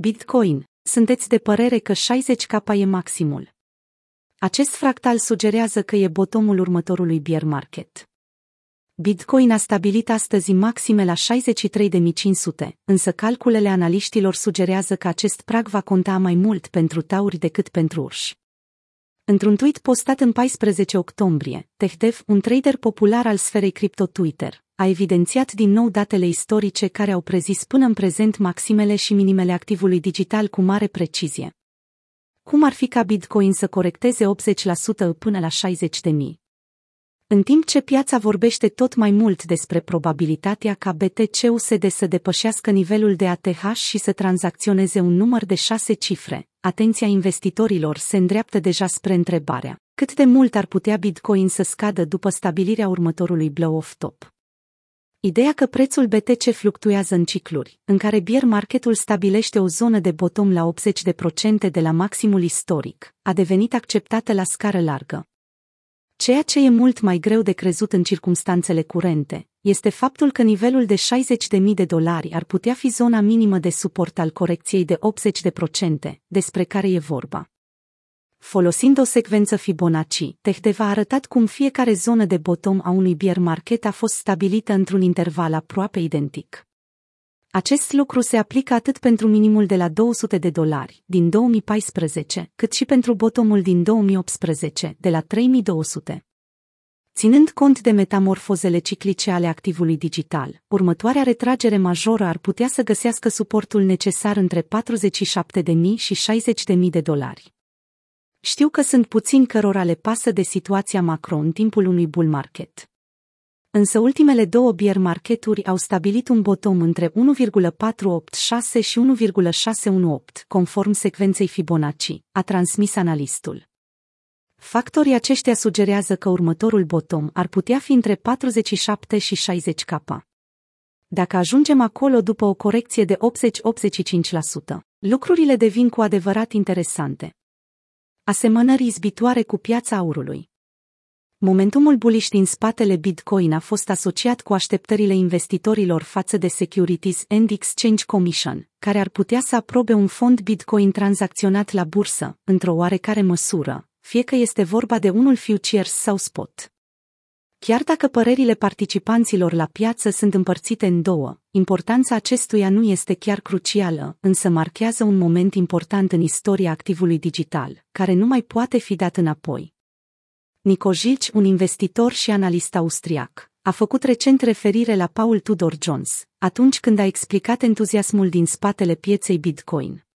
Bitcoin, sunteți de părere că 60k e maximul. Acest fractal sugerează că e botomul următorului bear market. Bitcoin a stabilit astăzi maxime la 63.500, însă calculele analiștilor sugerează că acest prag va conta mai mult pentru tauri decât pentru urși. Într-un tweet postat în 14 octombrie, TechDev, un trader popular al sferei cripto Twitter, a evidențiat din nou datele istorice care au prezis până în prezent maximele și minimele activului digital cu mare precizie. Cum ar fi ca Bitcoin să corecteze 80% până la 60.000? În timp ce piața vorbește tot mai mult despre probabilitatea ca BTC-USD să depășească nivelul de ATH și să tranzacționeze un număr de șase cifre, atenția investitorilor se îndreaptă deja spre întrebarea cât de mult ar putea Bitcoin să scadă după stabilirea următorului blow-off top. Ideea că prețul BTC fluctuează în cicluri, în care bear marketul stabilește o zonă de bottom la 80% de la maximul istoric, a devenit acceptată la scară largă. Ceea ce e mult mai greu de crezut în circumstanțele curente, este faptul că nivelul de 60.000 de dolari ar putea fi zona minimă de suport al corecției de 80%, despre care e vorba. Folosind o secvență Fibonacci, Tehdeva a arătat cum fiecare zonă de bottom a unui bear market a fost stabilită într-un interval aproape identic. Acest lucru se aplică atât pentru minimul de la 200 de dolari din 2014, cât și pentru bottomul din 2018 de la 3200. Ținând cont de metamorfozele ciclice ale activului digital, următoarea retragere majoră ar putea să găsească suportul necesar între 47.000 și 60.000 de dolari. Știu că sunt puțini cărora le pasă de situația macro în timpul unui bull market. Însă ultimele două bear marketuri au stabilit un bottom între 1,486 și 1,618, conform secvenței Fibonacci, a transmis analistul. Factorii aceștia sugerează că următorul bottom ar putea fi între 47 și 60 K. Dacă ajungem acolo după o corecție de 80-85%, lucrurile devin cu adevărat interesante asemănări izbitoare cu piața aurului. Momentumul bullish din spatele Bitcoin a fost asociat cu așteptările investitorilor față de Securities and Exchange Commission, care ar putea să aprobe un fond Bitcoin tranzacționat la bursă, într-o oarecare măsură, fie că este vorba de unul futures sau spot. Chiar dacă părerile participanților la piață sunt împărțite în două, importanța acestuia nu este chiar crucială, însă marchează un moment important în istoria activului digital, care nu mai poate fi dat înapoi. Nico Gilci, un investitor și analist austriac, a făcut recent referire la Paul Tudor Jones, atunci când a explicat entuziasmul din spatele pieței Bitcoin.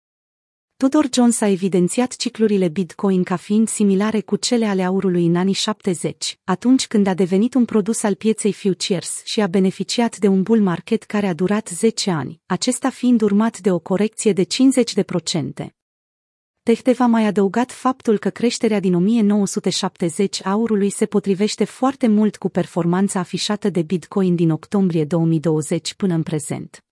Tudor Jones a evidențiat ciclurile Bitcoin ca fiind similare cu cele ale aurului în anii 70, atunci când a devenit un produs al pieței futures și a beneficiat de un bull market care a durat 10 ani, acesta fiind urmat de o corecție de 50%. Tehteva va mai adăugat faptul că creșterea din 1970 aurului se potrivește foarte mult cu performanța afișată de Bitcoin din octombrie 2020 până în prezent.